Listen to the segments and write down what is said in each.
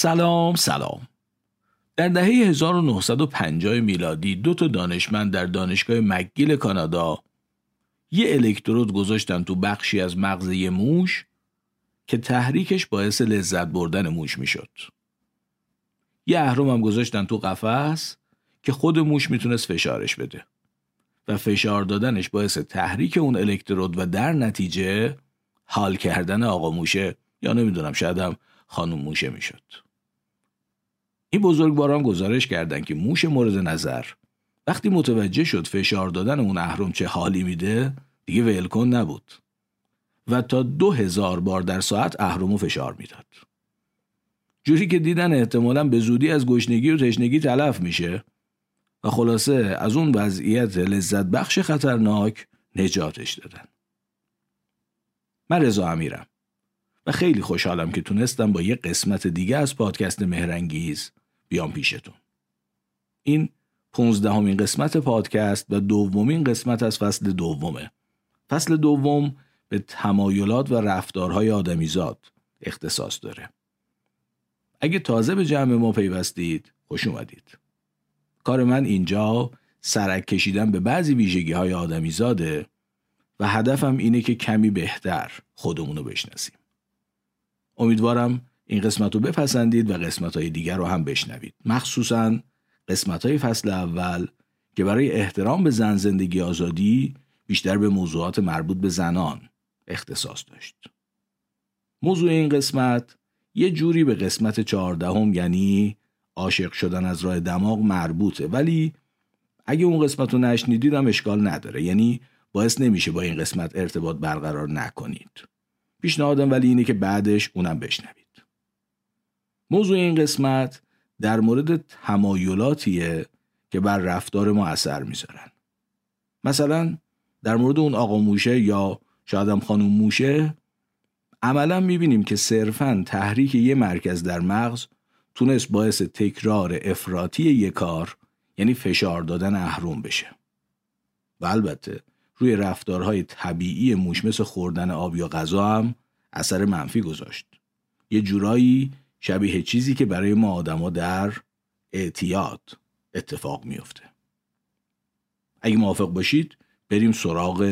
سلام سلام در دهه 1950 میلادی دو تا دانشمند در دانشگاه مکگیل کانادا یه الکترود گذاشتن تو بخشی از مغز یه موش که تحریکش باعث لذت بردن موش می‌شد. یه اهرم هم گذاشتن تو قفس که خود موش می‌تونست فشارش بده و فشار دادنش باعث تحریک اون الکترود و در نتیجه حال کردن آقا موشه یا نمی‌دونم شاید هم خانم موشه می‌شد. این بزرگواران گزارش کردند که موش مورد نظر وقتی متوجه شد فشار دادن اون اهرم چه حالی میده دیگه ولکن نبود و تا دو هزار بار در ساعت اهرمو فشار می‌داد. جوری که دیدن احتمالا به زودی از گشنگی و تشنگی تلف میشه و خلاصه از اون وضعیت لذت بخش خطرناک نجاتش دادن. من رضا امیرم و خیلی خوشحالم که تونستم با یه قسمت دیگه از پادکست مهرنگیز بیام پیشتون. این پونزدهمین قسمت پادکست و دومین قسمت از فصل دومه. فصل دوم به تمایلات و رفتارهای آدمیزاد اختصاص داره. اگه تازه به جمع ما پیوستید خوش اومدید. کار من اینجا سرک کشیدن به بعضی ویژگی های آدمیزاده و هدفم اینه که کمی بهتر خودمونو بشناسیم. امیدوارم این قسمت رو بپسندید و قسمت های دیگر رو هم بشنوید. مخصوصا قسمت های فصل اول که برای احترام به زن زندگی آزادی بیشتر به موضوعات مربوط به زنان اختصاص داشت. موضوع این قسمت یه جوری به قسمت چهاردهم یعنی عاشق شدن از راه دماغ مربوطه ولی اگه اون قسمت رو نشنیدید هم اشکال نداره یعنی باعث نمیشه با این قسمت ارتباط برقرار نکنید. پیشنهادم ولی اینه که بعدش اونم بشنوید. موضوع این قسمت در مورد تمایلاتیه که بر رفتار ما اثر می‌ذارن. مثلا در مورد اون آقا موشه یا شاید هم خانوم موشه عملا می‌بینیم که صرفا تحریک یه مرکز در مغز تونست باعث تکرار افراطی یه کار یعنی فشار دادن اهرم بشه. و البته روی رفتارهای طبیعی موش مثل خوردن آب یا غذا هم اثر منفی گذاشت. یه جورایی شبیه چیزی که برای ما آدما در اعتیاد اتفاق میفته. اگه موافق باشید بریم سراغ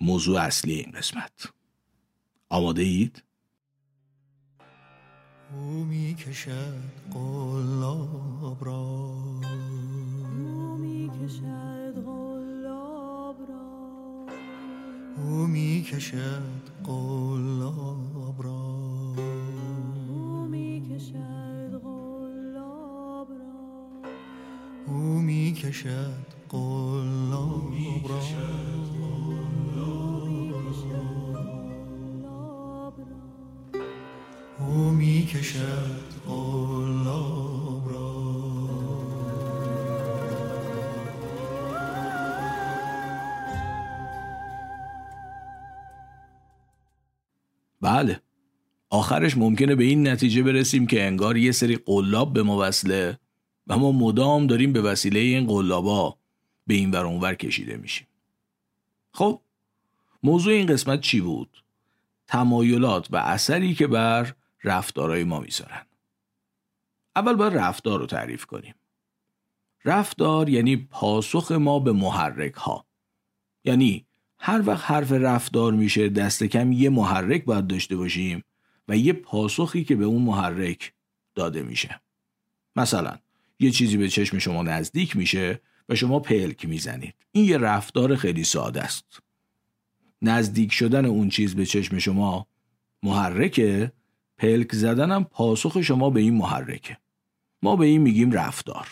موضوع اصلی این قسمت. آماده اید؟ او می کشد قلاب را او می کشد قلاب را او می کشد قلاب را او می کشد قلاب را. بله. آخرش ممکنه به این نتیجه برسیم که انگار یه سری قلاب به ما وصله. و ما مدام داریم به وسیله این قلابا به این ور اونور کشیده میشیم. خب موضوع این قسمت چی بود؟ تمایلات و اثری که بر رفتارهای ما می‌ذارن. اول باید رفتار رو تعریف کنیم. رفتار یعنی پاسخ ما به محرک ها یعنی هر وقت حرف رفتار میشه دست کم یه محرک باید داشته باشیم و یه پاسخی که به اون محرک داده میشه. مثلا یه چیزی به چشم شما نزدیک میشه و شما پلک می‌زنید. این یه رفتار خیلی ساده است. نزدیک شدن اون چیز به چشم شما محرکه پلک زدنم پاسخ شما به این محرکه. ما به این میگیم رفتار.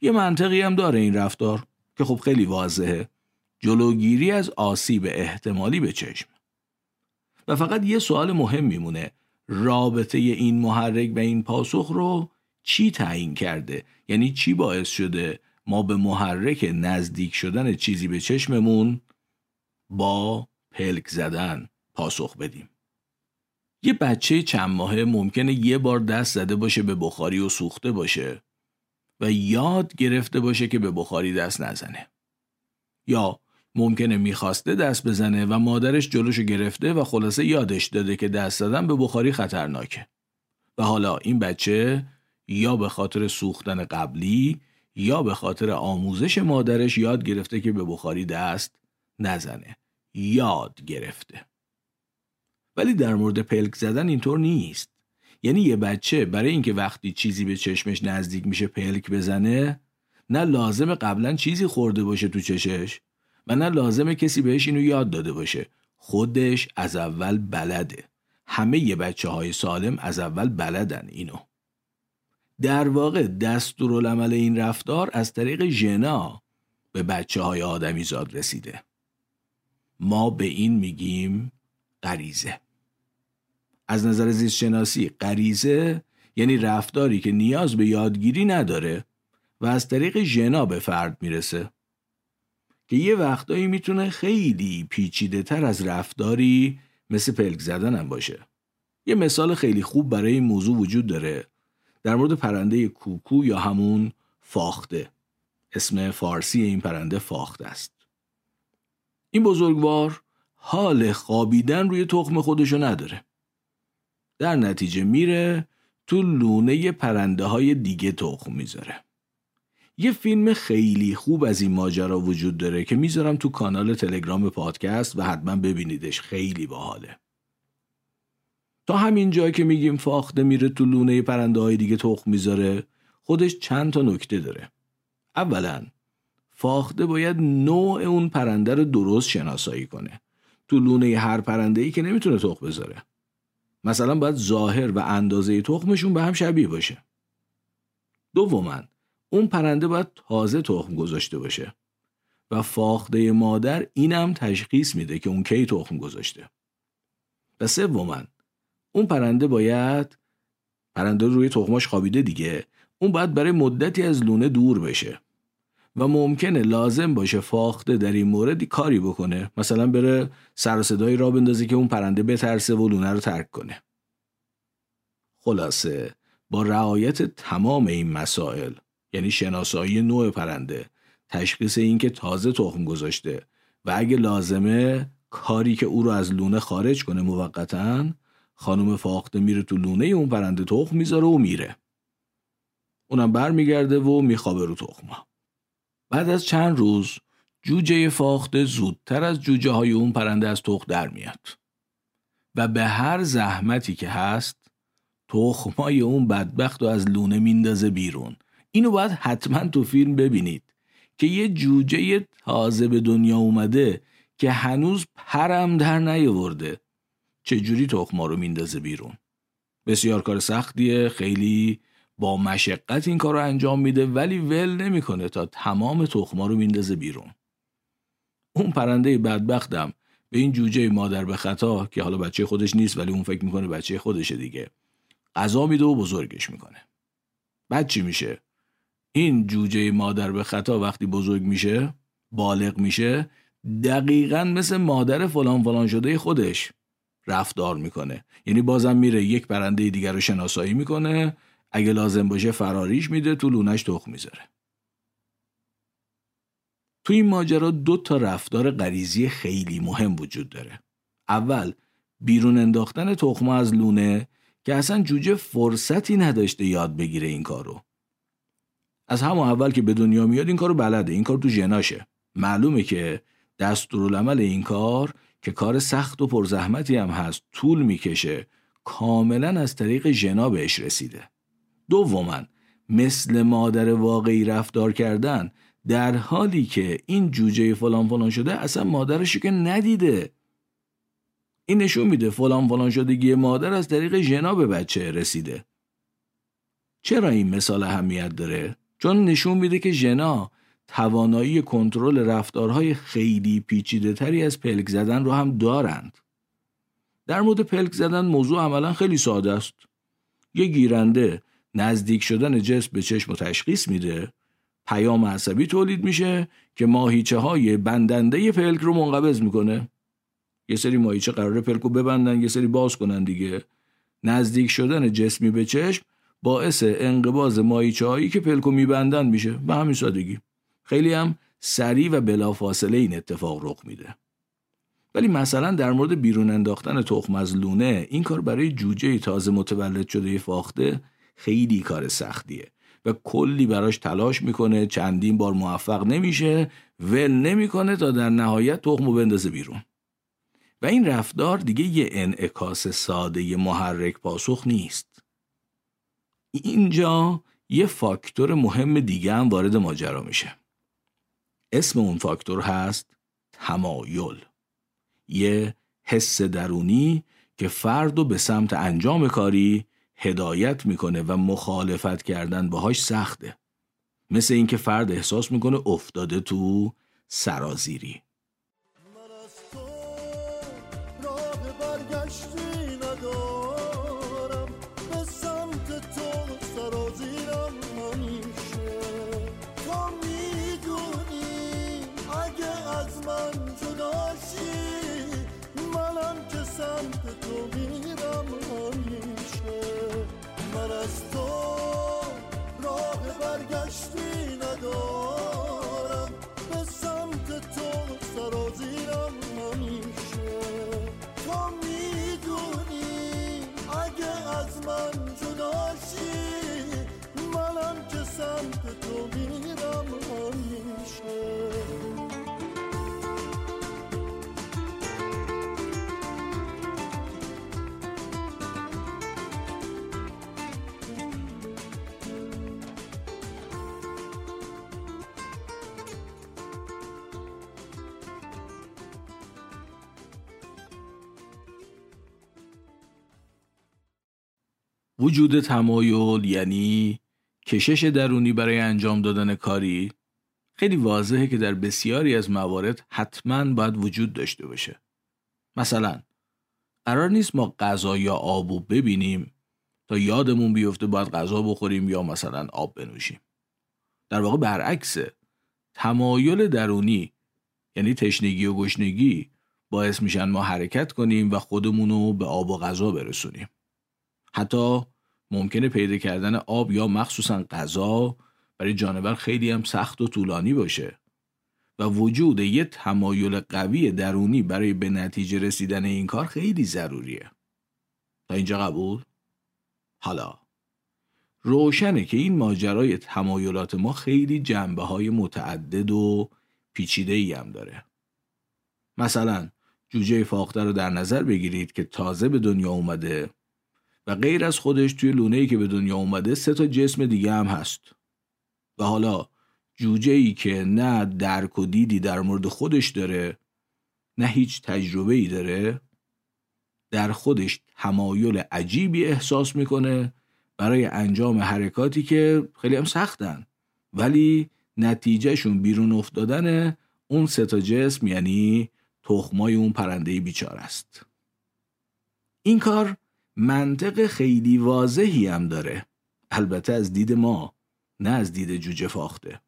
یه منطقی هم داره این رفتار که خب خیلی واضحه. جلوگیری از آسیب احتمالی به چشم. و فقط یه سوال مهم میمونه. رابطه این محرک و این پاسخ رو چی تعیین کرده؟ یعنی چی باعث شده ما به محرک نزدیک شدن چیزی به چشممون با پلک زدن پاسخ بدیم؟ یه بچه چند ماهه ممکنه یه بار دست زده باشه به بخاری و سوخته باشه و یاد گرفته باشه که به بخاری دست نزنه. یا ممکنه می‌خواسته دست بزنه و مادرش جلوشو گرفته و خلاصه یادش داده که دست زدن به بخاری خطرناکه. و حالا این بچه یا به خاطر سوختن قبلی یا به خاطر آموزش مادرش یاد گرفته که به بخاری دست نزنه یاد گرفته. ولی در مورد پلک زدن اینطور نیست. یعنی یه بچه برای اینکه وقتی چیزی به چشمش نزدیک میشه پلک بزنه نه لازم قبلا چیزی خورده باشه تو چشش و نه لازمه کسی بهش اینو یاد داده باشه. خودش از اول بلده. همه یه بچه های سالم از اول بلدن اینو. در واقع دستورالعمل این رفتار از طریق ژنا به بچه های آدمی زاد رسیده. ما به این میگیم غریزه. از نظر زیست شناسی غریزه یعنی رفتاری که نیاز به یادگیری نداره و از طریق ژنا به فرد می‌رسه. که یه وقتایی می‌تونه خیلی پیچیده تر از رفتاری مثل پلک زدن هم باشه. یه مثال خیلی خوب برای این موضوع وجود داره. در مورد پرنده کوکو یا همون فاخته. اسم فارسی این پرنده فاخته است. این بزرگوار حال خوابیدن روی تخم خودشو نداره. در نتیجه میره تو لونه پرنده های دیگه تخم می‌ذاره. یه فیلم خیلی خوب از این ماجرا وجود داره که می‌ذارم تو کانال تلگرام پادکست و حتما ببینیدش. خیلی باحاله. تا همین جایی که میگیم فاخته میره تو لونه پرنده های دیگه تخم می‌ذاره خودش چند تا نکته داره. اولا فاخته باید نوع اون پرنده رو درست شناسایی کنه. تو لونه هر پرنده ای که نمی‌تونه تخم بذاره. مثلا باید ظاهر و اندازه تخمشون به هم شبیه باشه. دوما اون پرنده باید تازه تخم گذاشته باشه. و فاخته مادر اینم تشخیص میده که اون کی تخم گذاشته. و سوما اون پرنده باید پرنده روی تخماش خوابیده دیگه. اون باید برای مدتی از لونه دور بشه. و ممکنه لازم باشه فاخته در این مورد کاری بکنه. مثلا بره سر صدایی را بندازه که اون پرنده بترسه و لونه رو ترک کنه. خلاصه با رعایت تمام این مسائل یعنی شناسایی نوع پرنده تشخیص اینکه تازه تخم گذاشته و اگه لازمه کاری که او رو از لونه خارج کنه موقتا خانم فاخته میره تو لونه اون پرنده تخم می‌ذاره و میره. اونم برمیگرده و میخوابه رو تخمه بعد از چند روز جوجه فاخته زودتر از جوجه های اون پرنده از تخم در میاد. و به هر زحمتی که هست تخمای اون بدبخت و از لونه میندازه بیرون. اینو باید حتما تو فیلم ببینید که یه جوجه تازه به دنیا اومده که هنوز پرم در نیاورده. چجوری تخما رو میندازه بیرون؟ بسیار کار سختیه خیلی با مشقت این کار رو انجام میده ولی ول نمی‌کنه تا تمام تخما رو میندازه بیرون. اون پرنده بدبختم به این جوجه مادر به خطا که حالا بچه خودش نیست ولی اون فکر می‌کنه بچه خودشه دیگه غذا میده و بزرگش می‌کنه. بعد چی میشه؟ این جوجه مادر به خطا وقتی بزرگ میشه بالغ میشه دقیقا مثل مادر فلان فلان شده خودش. رفتار می‌کنه. یعنی بازم میره یک پرنده دیگر رو شناسایی می‌کنه. اگه لازم باشه فراریش میده تو لونش تخم می‌ذاره. تو این ماجرا دو تا رفتار غریزی خیلی مهم وجود داره. اول بیرون انداختن تخم از لونه که اصلا جوجه فرصتی نداشته یاد بگیره این کارو. از همون اول که به دنیا میاد این کارو بلده. این کار تو ژناشه. معلومه که دستورالعمل این کار که کار سخت و پرزحمتی هم هست طول می‌کشه. کاملا از طریق ژنا بهش رسیده. دوما مثل مادر واقعی رفتار کردن در حالی که این جوجه فلان فلان شده اصلا مادرشو که ندیده. این نشون میده فلان فلان شدگی مادر از طریق ژنا به بچه رسیده. چرا این مثال اهمیت داره؟ چون نشون میده که ژنا توانایی کنترل رفتارهای خیلی پیچیده تری از پلک زدن رو هم دارند. در مورد پلک زدن موضوع عملا خیلی ساده است. یه گیرنده نزدیک شدن جسم به چشم و تشخیص میده. پیام عصبی تولید میشه که ماهیچه های بندنده پلک رو منقبض می‌کنه. یه سری ماهیچه قراره پلک رو ببندن یه سری باز کنن دیگه. نزدیک شدن جسمی به چشم باعث انقباز ماهیچه هایی که پلکو میبندن میشه. به همین سادگی. خیلی هم سریع و بلافاصله این اتفاق رخ میده. ولی مثلا در مورد بیرون انداختن تخم از لونه این کار برای جوجه تازه متولد شده فاخته خیلی کار سختیه و کلی براش تلاش می‌کنه چندین بار موفق نمیشه ول نمی‌کنه تا در نهایت تخمو بندازه بیرون. و این رفتار دیگه یه انعکاس ساده محرک پاسخ نیست. اینجا یه فاکتور مهم دیگه هم وارد ماجرا میشه. اسم اون فاکتور هست تمایل. یه حس درونی که فرد به سمت انجام کاری هدایت می‌کنه و مخالفت کردن باهاش سخته. مثل اینکه فرد احساس می‌کنه افتاده تو سرازیری. وجود تمایل یعنی کشش درونی برای انجام دادن کاری خیلی واضحه که در بسیاری از موارد حتما باید وجود داشته باشه. مثلا قرار نیست ما غذا یا آبو ببینیم تا یادمون بیفته باید غذا بخوریم یا مثلا آب بنوشیم. در واقع برعکسه. تمایل درونی یعنی تشنگی و گشنگی باعث میشن ما حرکت کنیم و خودمونو به آب و غذا برسونیم. حتی ممکنه پیدا کردن آب یا مخصوصا غذا برای جانور خیلی هم سخت و طولانی باشه. و وجود یه تمایل قوی درونی برای به نتیجه رسیدن این کار خیلی ضروریه. تا اینجا قبول؟ حالا. روشنه که این ماجرای تمایلات ما خیلی جنبه های متعدد و پیچیده ای هم داره. مثلا جوجه فاخته رو در نظر بگیرید که تازه به دنیا اومده و غیر از خودش توی لونه که به دنیا اومده سه تا جسم دیگه هم هست. و حالا جوجه ای که نه درک و دیدی در مورد خودش داره نه هیچ تجربه ای داره در خودش تمایل عجیبی احساس می‌کنه برای انجام حرکاتی که خیلی هم سختن. ولی نتیجهشون بیرون افتادن اون سه تا جسم یعنی تخمای اون پرنده بیچار است. این کار منطق خیلی واضحی هم داره. البته از دید ما نه از دید جوجه فاخته.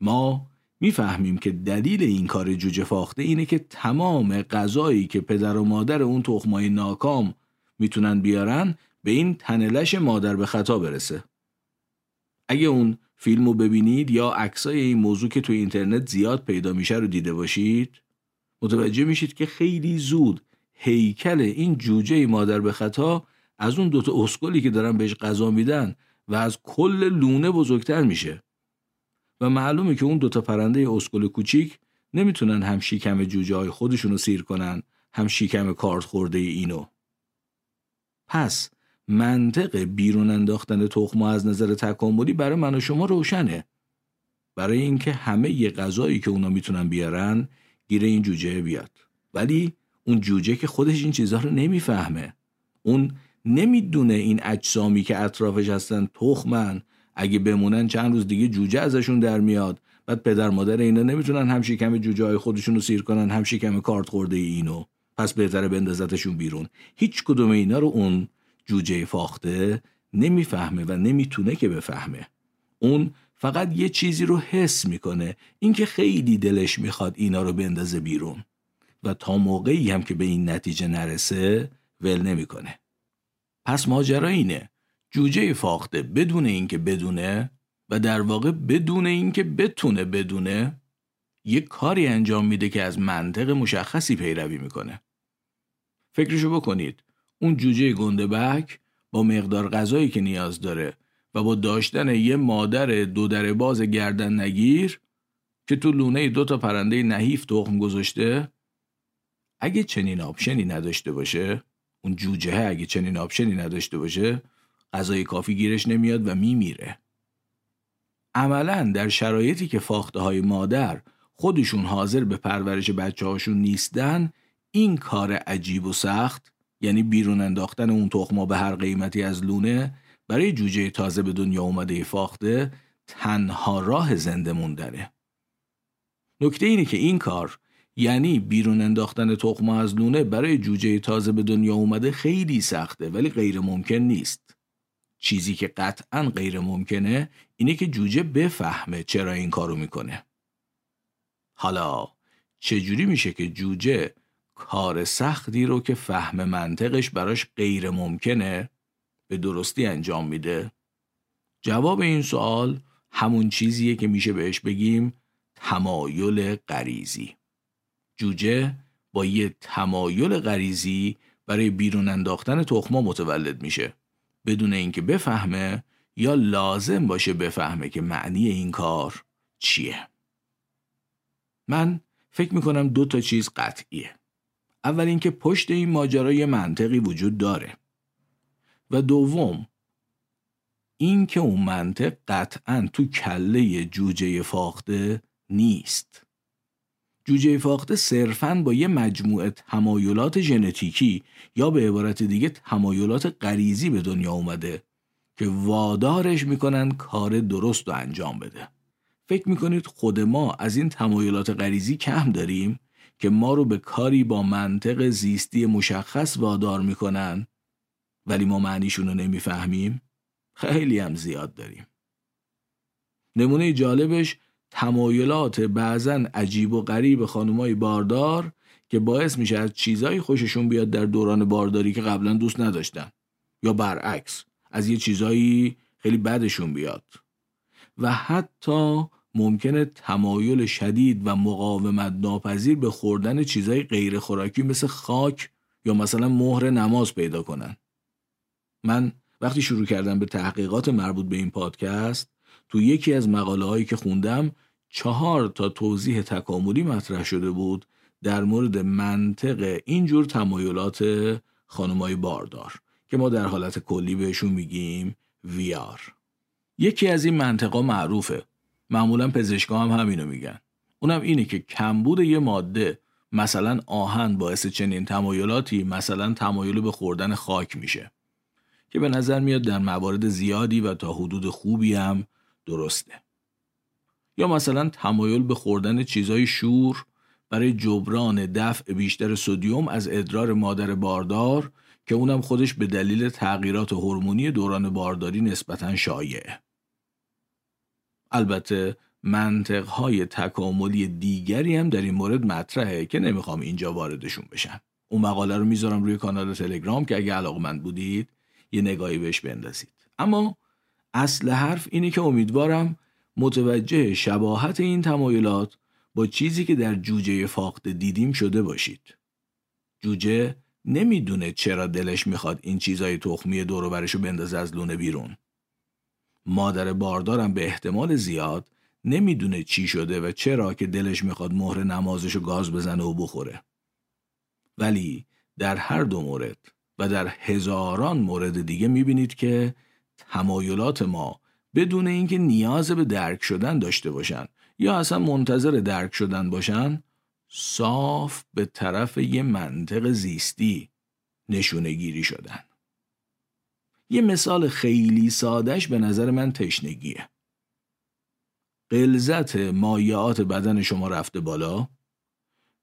ما می‌فهمیم که دلیل این کار جوجه فاخته اینه که تمام غذایی که پدر و مادر اون تخمای ناکام می‌تونن بیارن به این تنلش مادر به خطا برسه. اگه اون فیلمو ببینید یا عکسای این موضوع که توی اینترنت زیاد پیدا میشه رو دیده باشید متوجه میشید که خیلی زود هیکل این جوجه مادر به خطا از اون دوتا اسکلی که دارن بهش غذا میدن و از کل لونه بزرگتر میشه. و معلومه که اون دوتا پرنده اسکل کوچیک نمی‌تونن هم شیکم جوجه های خودشون رو سیر کنن هم شیکم کارت خورده اینو. پس منطق بیرون انداختن تخم از نظر تکاملی برای من و شما روشنه. برای اینکه همه یه غذایی که اونا می‌تونن بیارن گیر این جوجه بیاد. ولی اون جوجه که خودش این چیزها رو نمی‌فهمه. اون نمی‌دونه این اجسامی که اطرافش هستن تخمن. اگه بمونن چند روز دیگه جوجه ازشون در میاد. بعد پدر مادر اینا نمی‌تونن هم شکم جوجه های خودشون رو سیر کنن هم شکم کارت خورده اینو. پس بهتره بندازتشون بیرون. هیچ کدوم اینا رو اون جوجه فاخته نمی‌فهمه و نمی‌تونه که بفهمه. اون فقط یه چیزی رو حس می‌کنه. اینکه خیلی دلش می‌خواد اینا رو بندازه بیرون. و تا موقعی هم که به این نتیجه نرسه ول نمی‌کنه. پس ماجرا اینه جوجه فاخته بدون اینکه بدونه و در واقع بدون اینکه بتونه بدونه یک کاری انجام میده که از منطق مشخصی پیروی می‌کنه. فکرشو بکنید. اون جوجه گنده‌بک با مقدار غذایی که نیاز داره و با داشتن یه مادر دو در باز گردن نگیر که تو لونه دو تا پرنده نحیف تخم گذاشته اگه چنین option ی نداشته باشه اون جوجه اگه چنین option ی نداشته باشه غذای کافی گیرش نمیاد و میمیره عملا در شرایطی که فاخته های مادر خودشون حاضر به پرورش بچه هاشون نیستن این کار عجیب و سخت یعنی بیرون انداختن اون تخما به هر قیمتی از لونه برای جوجه تازه به دنیا اومده فاخته تنها راه زنده موندنه. نکته اینه که این کار یعنی بیرون انداختن تخما از لونه برای جوجه تازه به دنیا اومده خیلی سخته ولی غیر ممکن نیست. چیزی که قطعا غیر ممکنه اینه که جوجه بفهمه چرا این کارو می‌کنه. حالا چجوری میشه که جوجه کار سختی رو که فهم منطقش براش غیر ممکنه به درستی انجام میده؟ جواب این سوال همون چیزیه که میشه بهش بگیم تمایل غریزی. جوجه با یه تمایل غریزی برای بیرون انداختن تخما متولد میشه. بدون اینکه بفهمه یا لازم باشه بفهمه که معنی این کار چیه. من فکر می‌کنم دو تا چیز قطعیه. اول اینکه پشت این ماجرا یه منطقی وجود داره. و دوم این که اون منطق قطعا تو کله جوجه فاخته نیست. جوجه فاخته صرفاً با یه مجموعه تمایلات ژنتیکی یا به عبارت دیگه تمایلات غریزی به دنیا اومده که وادارش می‌کنن کار درست رو انجام بده. فکر می‌کنید خود ما از این تمایلات غریزی کم داریم که ما رو به کاری با منطق زیستی مشخص وادار می‌کنن ولی ما معنیشون رو نمی‌فهمیم؟ خیلی هم زیاد داریم. نمونه جالبش تمایلات بعضا عجیب و غریب خانمای باردار که باعث میشه از چیزایی خوششون بیاد در دوران بارداری که قبلا دوست نداشتن. یا برعکس از یه چیزایی خیلی بدشون بیاد. و حتی ممکنه تمایل شدید و مقاومت ناپذیر به خوردن چیزای غیر خوراکی مثل خاک یا مثلا مهر نماز پیدا کنن. من وقتی شروع کردم به تحقیقات مربوط به این پادکست تو یکی از مقاله هایی که خوندم چهار تا توضیح تکاملی مطرح شده بود در مورد منطق اینجور تمایلات خانمای باردار که ما در حالت کلی بهشون میگیم ویار یکی از این منطقا معروفه. معمولا پزشکا هم همینو میگن. اونم اینه که کمبود یه ماده مثلا آهن باعث چنین تمایلاتی مثلا تمایل به خوردن خاک میشه. که به نظر میاد در موارد زیادی و تا حدود خوبی هم درسته یا مثلا تمایل به خوردن چیزای شور برای جبران دفع بیشتر سودیوم از ادرار مادر باردار که اونم خودش به دلیل تغییرات هورمونی دوران بارداری نسبتا شایعه. البته منطقهای تکاملی دیگری هم در این مورد مطرحه که نمی‌خوام اینجا واردشون بشم. اون مقاله رو می‌ذارم روی کانال تلگرام که اگه علاقمند بودید یه نگاهی بهش بندازید. اما اصل حرف اینه که امیدوارم متوجه شباهت این تمایلات با چیزی که در جوجه فاقده دیدیم شده باشید. جوجه نمی‌دونه چرا دلش می‌خواد این چیزای تخمی دور برشو بندازه از لونه بیرون. مادر باردارم به احتمال زیاد نمی‌دونه چی شده و چرا که دلش می‌خواد مهر نمازشو گاز بزنه و بخوره. ولی در هر دو مورد و در هزاران مورد دیگه می‌بینید که تمایلات ما بدون اینکه نیاز به درک شدن داشته باشن یا اصلا منتظر درک شدن باشن صاف به طرف یه منطق زیستی نشونه گیری شدن. یه مثال خیلی سادش به نظر من تشنگیه. قلزت مایعات بدن شما رفته بالا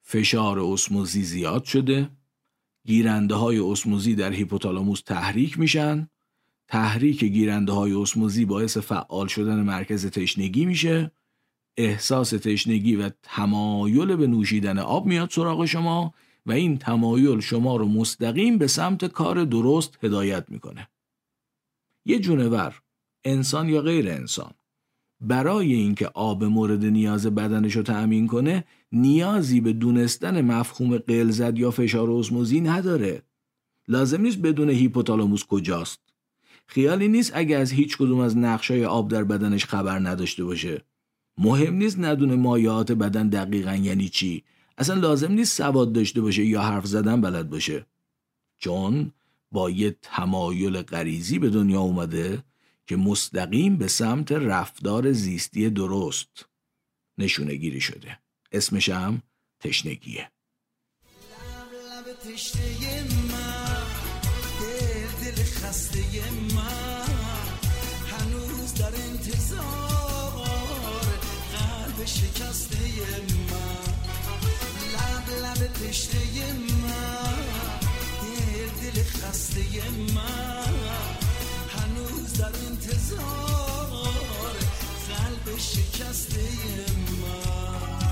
فشار اسموزی زیاد شده گیرنده های اسموزی در هیپوتالاموس تحریک میشن تحریک گیرنده های اسموزی باعث فعال شدن مرکز تشنگی میشه. احساس تشنگی و تمایل به نوشیدن آب میاد سراغ شما و این تمایل شما رو مستقیم به سمت کار درست هدایت می‌کنه. یه جونور انسان یا غیر انسان؟ برای اینکه آب مورد نیاز بدنش رو تأمین کنه نیازی به دونستن مفهوم قلزت یا فشار ازموزی نداره. لازم نیست بدون هیپوتالاموس کجاست. خیالی نیست اگه از هیچ کدوم از نقشای آب در بدنش خبر نداشته باشه. مهم نیست ندونه مایعات بدن دقیقا یعنی چی. اصلا لازم نیست سواد داشته باشه یا حرف زدن بلد باشه. چون با یه تمایل غریزی به دنیا اومده که مستقیم به سمت رفتار زیستی درست نشونه گیری شده. اسمش هم تشنگیه. هنوز شکسته من. لب لب تشنه من. دل دل خسته من. هنوز در انتظار قلب شکسته من.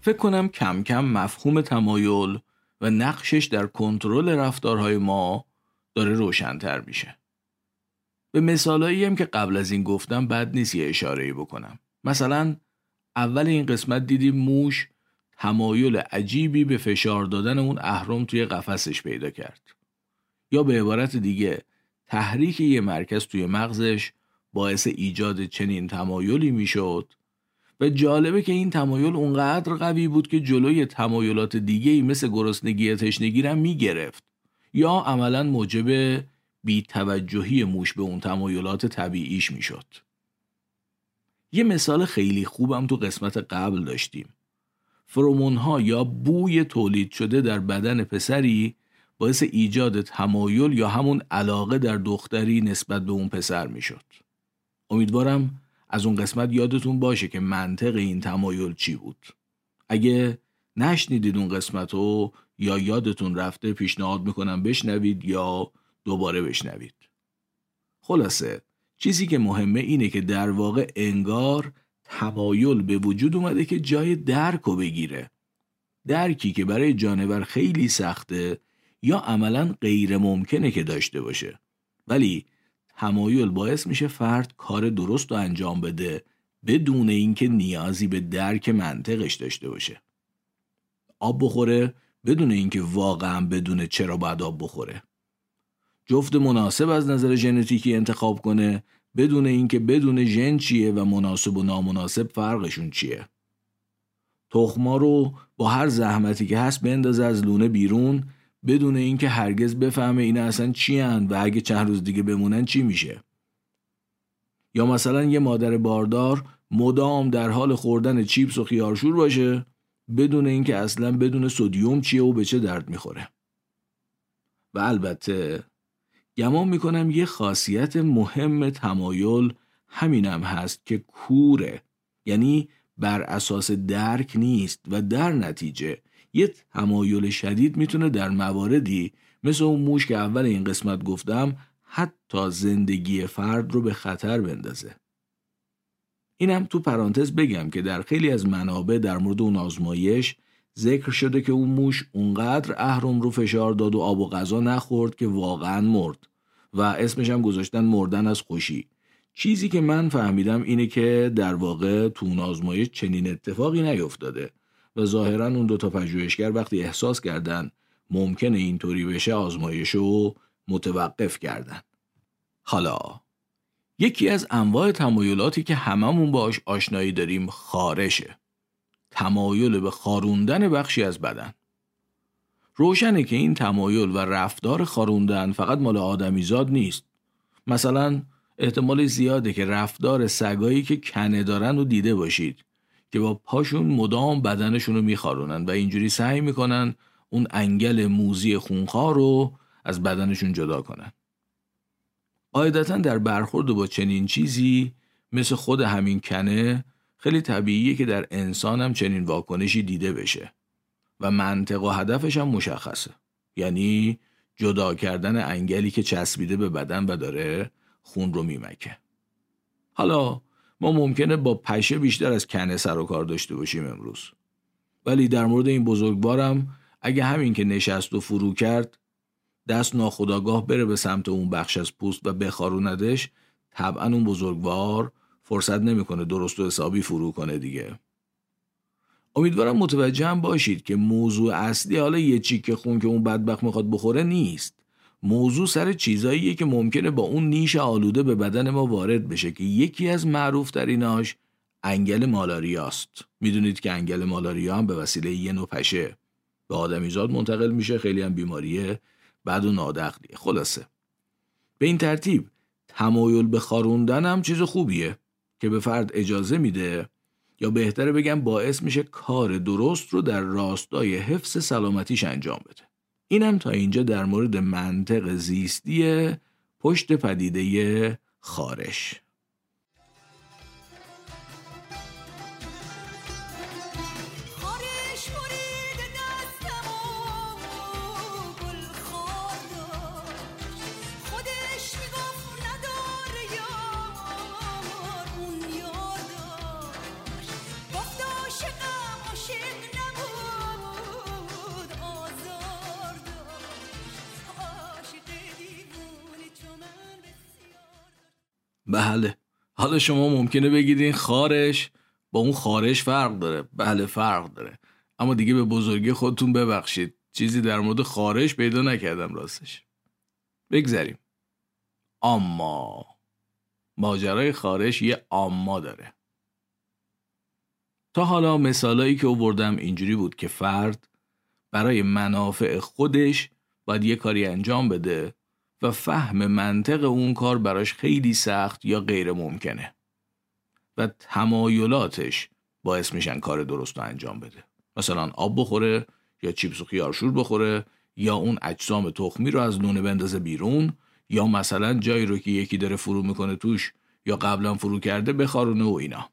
فکر کنم کم کم مفهوم تمایل و نقشش در کنترل رفتارهای ما داره روشنتر میشه. به مثالایی هم که قبل از این گفتم بد نیست یه اشاره بکنم. مثلا اول این قسمت دیدیم موش تمایل عجیبی به فشار دادن اون اهرم توی قفسش پیدا کرد. یا به عبارت دیگه تحریک یه مرکز توی مغزش باعث ایجاد چنین تمایلی می‌شد و جالبه که این تمایل اونقدر قوی بود که جلوی تمایلات دیگه ای مثل گرسنگی تشنگی را می‌گرفت یا عملا موجب بیتوجهی موش به اون تمایلات طبیعیش می‌شد. یه مثال خیلی خوبم تو قسمت قبل داشتیم. فرومون ها یا بوی تولید شده در بدن پسری باعث ایجاد تمایل یا همون علاقه در دختری نسبت به اون پسر می‌شد. امیدوارم از اون قسمت یادتون باشه که منطق این تمایل چی بود اگه نشنیدید اون قسمت رو یا یادتون رفته پیشنهاد می‌کنم بشنوید یا دوباره بشنوید. خلاصه چیزی که مهمه اینه که در واقع انگار تمایل به وجود اومده که جای درک رو بگیره. درکی که برای جانور خیلی سخته یا عملا غیر ممکنه که داشته باشه. ولی تمایل باعث میشه فرد کار درست رو انجام بده بدون اینکه نیازی به درک منطقش داشته باشه. آب بخوره بدون اینکه واقعا بدون چرا باید آب بخوره. جفت مناسب از نظر ژنتیکی انتخاب کنه بدون اینکه بدون ژن چیه و مناسب و نامناسب فرقشون چیه. تخما رو با هر زحمتی که هست بندازه از لونه بیرون بدون اینکه هرگز بفهمه اینا اصلا چی هن و اگه چند روز دیگه بمونن چی میشه. یا مثلا یه مادر باردار مدام در حال خوردن چیپس و خیارشور باشه بدون اینکه اصلا بدون سودیوم چیه و به چه درد می‌خوره و البته گمان می‌کنم یه خاصیت مهم تمایل همینم هست که کوره یعنی بر اساس درک نیست و در نتیجه یه تمایل شدید می‌تونه در مواردی مثل اون موش که اول این قسمت گفتم حتی زندگی فرد رو به خطر بندازه. اینم تو پرانتز بگم که در خیلی از منابع در مورد اون آزمایش ذکر شده که اون موش اونقدر اهرم رو فشار داد و آب و غذا نخورد که واقعا مرد و اسمش هم گذاشتن مردن از خوشی. چیزی که من فهمیدم اینه که در واقع تو اون آزمایش چنین اتفاقی نیفتاده و ظاهرا اون دوتا پژوهشگر وقتی احساس کردن ممکنه اینطوری بشه آزمایش رو متوقف کردن. حالا یکی از انواع تمایلاتی که هممون باش آشنایی داریم خارشه. تمایل به خاروندن بخشی از بدن. روشنه که این تمایل و رفتار خاروندن فقط مال آدمیزاد نیست. مثلا احتمال زیاده که رفتار سگایی که کنه دارن رو دیده باشید که با پاشون مدام بدنشون رو میخارونن و اینجوری سعی می‌کنن اون انگل موزی خونخوار رو از بدنشون جدا کنن. قاعدتا در برخورد با چنین چیزی مثل خود همین کنه خیلی طبیعیه که در انسان هم چنین واکنشی دیده بشه و منطق و هدفش هم مشخصه. یعنی جدا کردن انگلی که چسبیده به بدن و داره خون رو میمکه. حالا ما ممکنه با پشه بیشتر از کنه سر و کار داشته باشیم امروز. ولی در مورد این بزرگوارم اگه همین که نشست و فرو کرد دست ناخداگاه بره به سمت اون بخش از پوست و بخاروندش طبعا اون بزرگوار فرصت نمی‌کنه درست و حسابی فرو کنه دیگه. امیدوارم متوجه هم باشید که موضوع اصلی حالا یه چیک خون که اون بدبخت می‌خواد بخوره نیست. موضوع سر چیزاییه که ممکنه با اون نیش آلوده به بدن ما وارد بشه که یکی از معروف تریناش انگل مالاریاست. می‌دونید که انگل مالاریا هم به وسیله یه نوع پشه به آدمیزاد منتقل میشه خیلی هم بیماریه. بعد و خلاصه. به این ترتیب تمایل به خاروندن هم چیز خوبیه که به فرد اجازه میده یا بهتره بگم باعث میشه کار درست رو در راستای حفظ سلامتیش انجام بده. اینم تا اینجا در مورد منطق زیستی پشت پدیده خارش. بله. حالا شما ممکنه بگید این خارش. با اون خارش فرق داره. بله فرق داره. اما دیگه به بزرگی خودتون ببخشید. چیزی در مورد خارش پیدا نکردم راستش. بگذریم. اما ماجرای خارش یه اما داره. تا حالا مثالایی که اووردم اینجوری بود که فرد برای منافع خودش باید یه کاری انجام بده و فهم منطق اون کار براش خیلی سخت یا غیر ممکنه. و تمایلاتش باعث میشن کار درست رو انجام بده. مثلا آب بخوره یا چیپس و خیارشور بخوره یا اون اجسام تخمی رو از لونه بندازه بیرون یا مثلا جایی رو که یکی داره فرو می‌کنه توش یا قبلا فرو کرده بخارونه و اینا.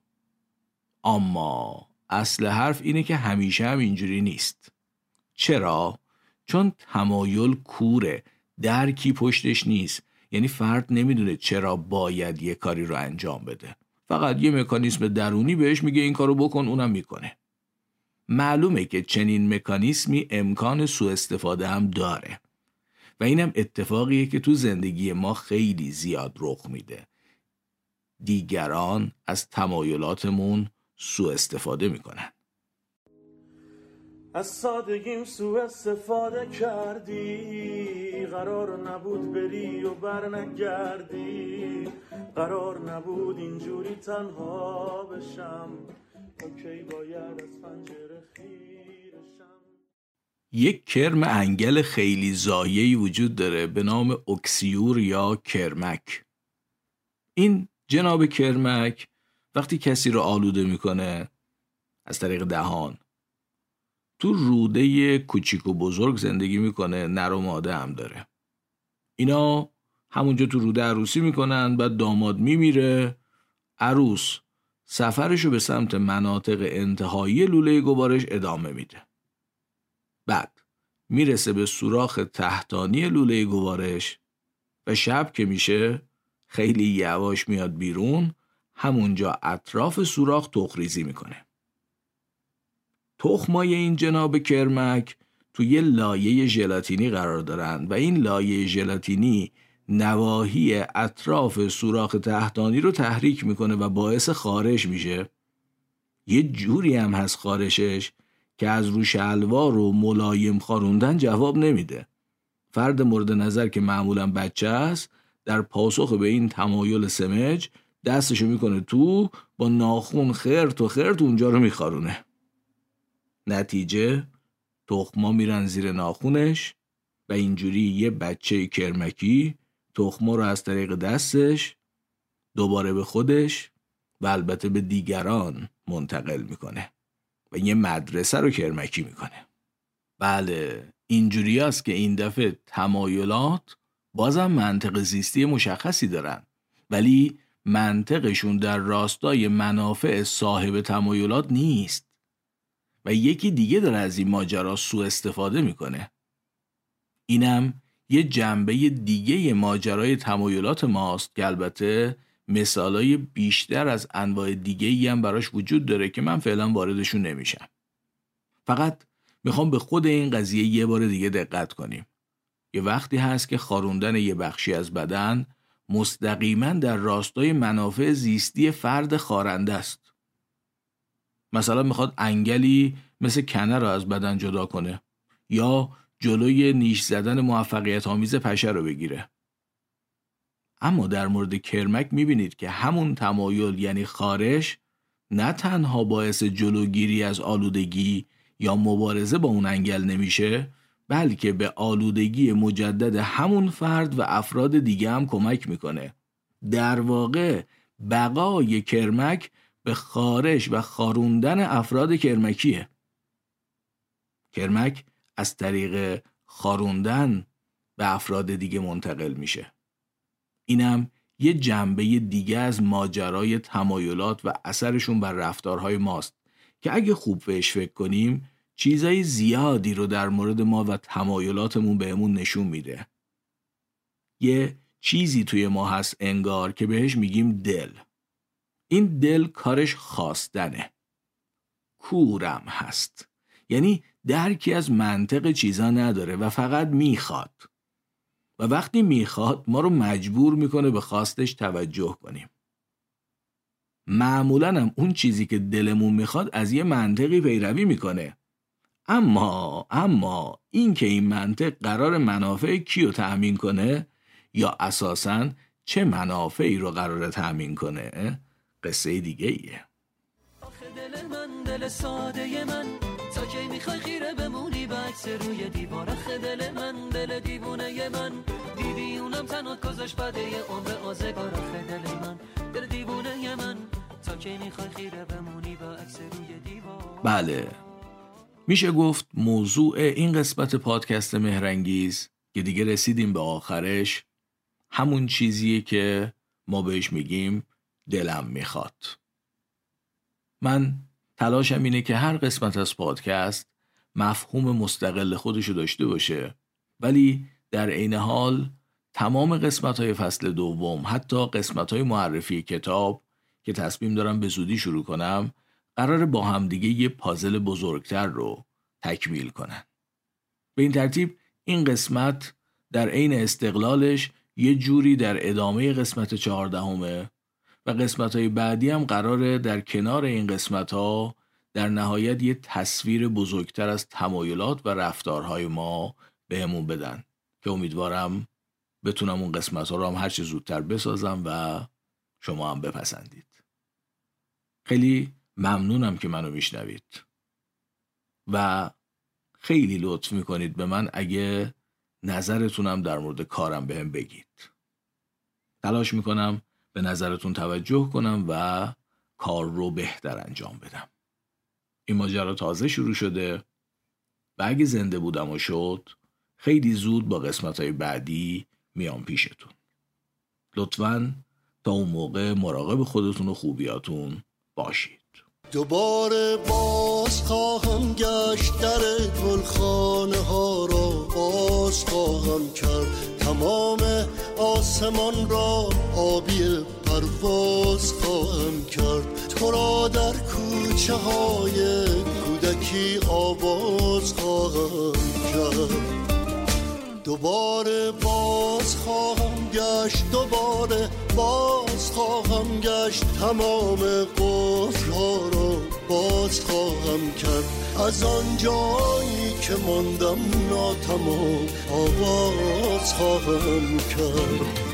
اما اصل حرف اینه که همیشه هم اینجوری نیست. چرا؟ چون تمایل کوره. درکی پشتش نیست. یعنی فرد نمی‌دونه چرا باید یه کاری رو انجام بده. فقط یه مکانیسم درونی بهش میگه این کارو بکن اونم می‌کنه. معلومه که چنین مکانیسمی امکان سوء استفاده هم داره. و اینم اتفاقیه که تو زندگی ما خیلی زیاد رخ میده. دیگران از تمایلاتمون سوء استفاده می‌کنن. از سادگیم سو استفاده کردی. قرار نبود بری و برنگردی. قرار نبود اینجوری تنها بشم. OK باید از پنجره خیره شم یک کرم انگل خیلی ضایعی وجود داره به نام اکسیور یا کرمک. این جناب کرمک وقتی کسی رو آلوده می‌کنه از طریق دهان تو روده کوچیک و بزرگ زندگی می‌کنه نر و ماده هم داره. اینا همونجا تو روده عروسی می‌کنن بعد داماد میمیره. عروس سفرشو به سمت مناطق انتهایی لوله گوارش ادامه میده. بعد می‌رسه به سوراخ تحتانی لوله گوارش و شب که میشه خیلی یواش میاد بیرون همونجا اطراف سوراخ تخریزی می‌کنه. تخمای این جناب کرمک توی لایه ژلاتینی قرار دارند و این لایه ژلاتینی نواحی اطراف سوراخ تحتانی رو تحریک می‌کنه و باعث خارش میشه. یه جوری هم هست خارشش که از رو شلوار و ملایم خاروندن جواب نمیده. فرد مورد نظر که معمولا بچه است در پاسخ به این تمایل سمج دستشو می‌کنه تو با ناخون خرت و خرت اونجا رو میخارونه. نتیجه تخما میرن زیر ناخونش و اینجوری یه بچه کرمکی تخما رو از طریق دستش دوباره به خودش و البته به دیگران منتقل می‌کنه و یه مدرسه رو کرمکی می‌کنه. بله اینجوری است که این دفعه تمایلات بازم منطق زیستی مشخصی دارن ولی منطقشون در راستای منافع صاحب تمایلات نیست. و یکی دیگه داره از این ماجرا سوء استفاده می‌کنه اینم یه جنبه دیگه ماجرای تمایلات ماست که البته مثالای بیشتر از انواع دیگه ای هم براش وجود داره که من فعلا واردشون نمیشم فقط می‌خوام به خود این قضیه یه بار دیگه دقت کنیم. یه وقتی هست که خاروندن یه بخشی از بدن مستقیما در راستای منافع زیستی فرد خارنده است. مثلا می‌خواد انگلی مثل کنه را از بدن جدا کنه یا جلوی نیش زدن موفقیت آمیز پشه رو بگیره. اما در مورد کرمک می‌بینید که همون تمایل یعنی خارش نه تنها باعث جلوگیری از آلودگی یا مبارزه با اون انگل نمیشه بلکه به آلودگی مجدد همون فرد و افراد دیگه هم کمک می‌کنه در واقع بقای کرمک به خارش و خاروندن افراد کرمکیه کرمک از طریق خاروندن به افراد دیگه منتقل میشه اینم یه جنبه دیگه از ماجرای تمایلات و اثرشون بر رفتارهای ماست که اگه خوب بهش فکر کنیم چیزای زیادی رو در مورد ما و تمایلاتمون بهمون نشون میده. یه چیزی توی ما هست انگار که بهش میگیم دل. این دل کارش خواستنه. کورم هست. یعنی درکی از منطق چیزا نداره و فقط می‌خواد. و وقتی می‌خواد ما رو مجبور می‌کنه به خواستش توجه کنیم. معمولا هم اون چیزی که دلمون می‌خواد از یه منطقی پیروی می‌کنه. اما اما این که این منطق قرار منافع کیو تأمین کنه یا اساسا چه منافعی رو قرار تأمین کنه قصه دیگه ایه. آخه دل من دل ساده من. تا کی می‌خوای خیره بمونی به عکس روی دیوار. آخه دل من دل دیوونه من. دیدی اونم تنات گذاشت بده عمر آزگار. آخه دل من دل دیوونه من. تا کی می‌خوای خیره بمونی به عکس روی دیوار. بله. میشه گفت موضوع این قسمت پادکست مهرنگیز که دیگه رسیدیم به آخرش همون چیزیه که ما بهش میگیم دلم می‌خواد من تلاشم اینه که هر قسمت از پادکست مفهوم مستقل خودشو داشته باشه ولی در عین حال تمام قسمت های فصل دوم حتی قسمت های معرفی کتاب که تصمیم دارم به زودی شروع کنم قرار با همدیگه یه پازل بزرگتر رو تکمیل کنن. به این ترتیب این قسمت در عین استقلالش یه جوری در ادامه قسمت چهاردهمه و قسمت های بعدی هم قراره در کنار این قسمت ها در نهایت یه تصویر بزرگتر از تمایلات و رفتارهای ما بهمون بدن که امیدوارم بتونم اون قسمت ها رو هم هرچه زودتر بسازم و شما هم بپسندید. خیلی ممنونم که منو میشنوید و خیلی لطف می‌کنید به من اگه نظرتونم در مورد کارم بهم بگید تلاش می‌کنم به نظرتون توجه کنم و کار رو بهتر انجام بدم. این ماجرا تازه شروع شده و اگه زنده بودم و شد خیلی زود با قسمت های بعدی میام پیشتون. لطفا تا اون موقع مراقب خودتون و خوبیاتون باشید. دوباره باز خواهم گشت در گلخانه ها را. باز خواهم کرد تمام آسمان را آبی پرواز خواهم کرد. تو را در کوچه های کودکی آواز خواهم کرد. دوباره باز خواهم گشت دوباره باز خواهم گشت. تمام قفل ها را باز خواهم کرد. از آن جایی که ماندم ناتمام آواز خواهم کرد.